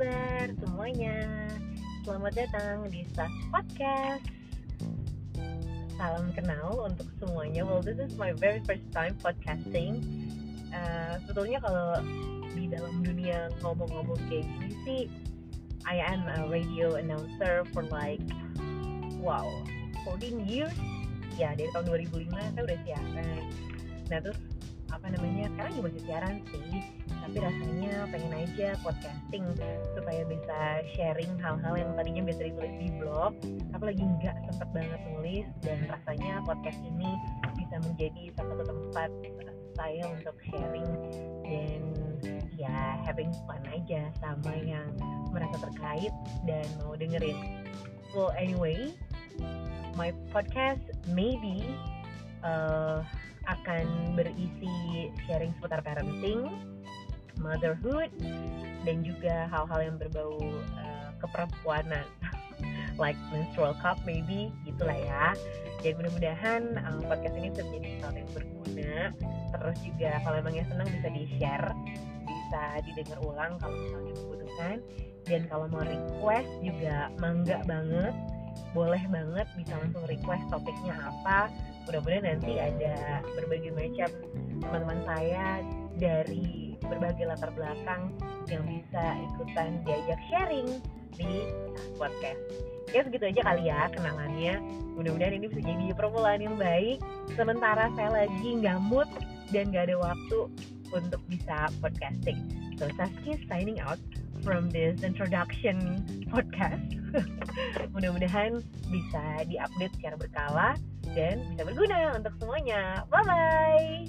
semuanya? Selamat datang di SAS Podcast. Salam kenal untuk semuanya. Well this is my very first time podcasting. Uh, Sebetulnya kalau di dalam dunia ngomong-ngomong kayak gini sih I am a radio announcer for like Wow 14 years? Ya dari tahun 2005 saya udah siaran. Nah terus apa namanya sekarang juga masih siaran sih. Tapi rasanya pengen aja podcasting supaya bisa sharing hal-hal yang tadinya biasa ditulis di blog tapi lagi nggak sempet banget nulis dan rasanya podcast ini bisa menjadi salah satu tempat saya untuk sharing dan ya having fun aja sama yang merasa terkait dan mau dengerin. Well anyway my podcast maybe uh, akan berisi sharing seputar parenting, motherhood, dan juga hal-hal yang berbau uh, keperempuanan, like menstrual cup maybe, gitulah ya. Jadi mudah-mudahan um, podcast ini bisa menjadi sesuatu yang berguna. Terus juga kalau emangnya senang bisa di-share, bisa didengar ulang kalau misalnya membutuhkan. Dan kalau mau request juga mangga banget, boleh banget bisa langsung request topiknya apa. Mudah-mudahan nanti ada berbagai macam teman-teman saya dari berbagai latar belakang yang bisa ikutan diajak sharing di podcast. Ya segitu aja kali ya kenalannya. Mudah-mudahan ini bisa jadi permulaan yang baik. Sementara saya lagi nggak mood dan nggak ada waktu untuk bisa podcasting. So Saskia signing out from this introduction podcast. Mudah-mudahan bisa diupdate secara berkala dan bisa berguna untuk semuanya. Bye bye.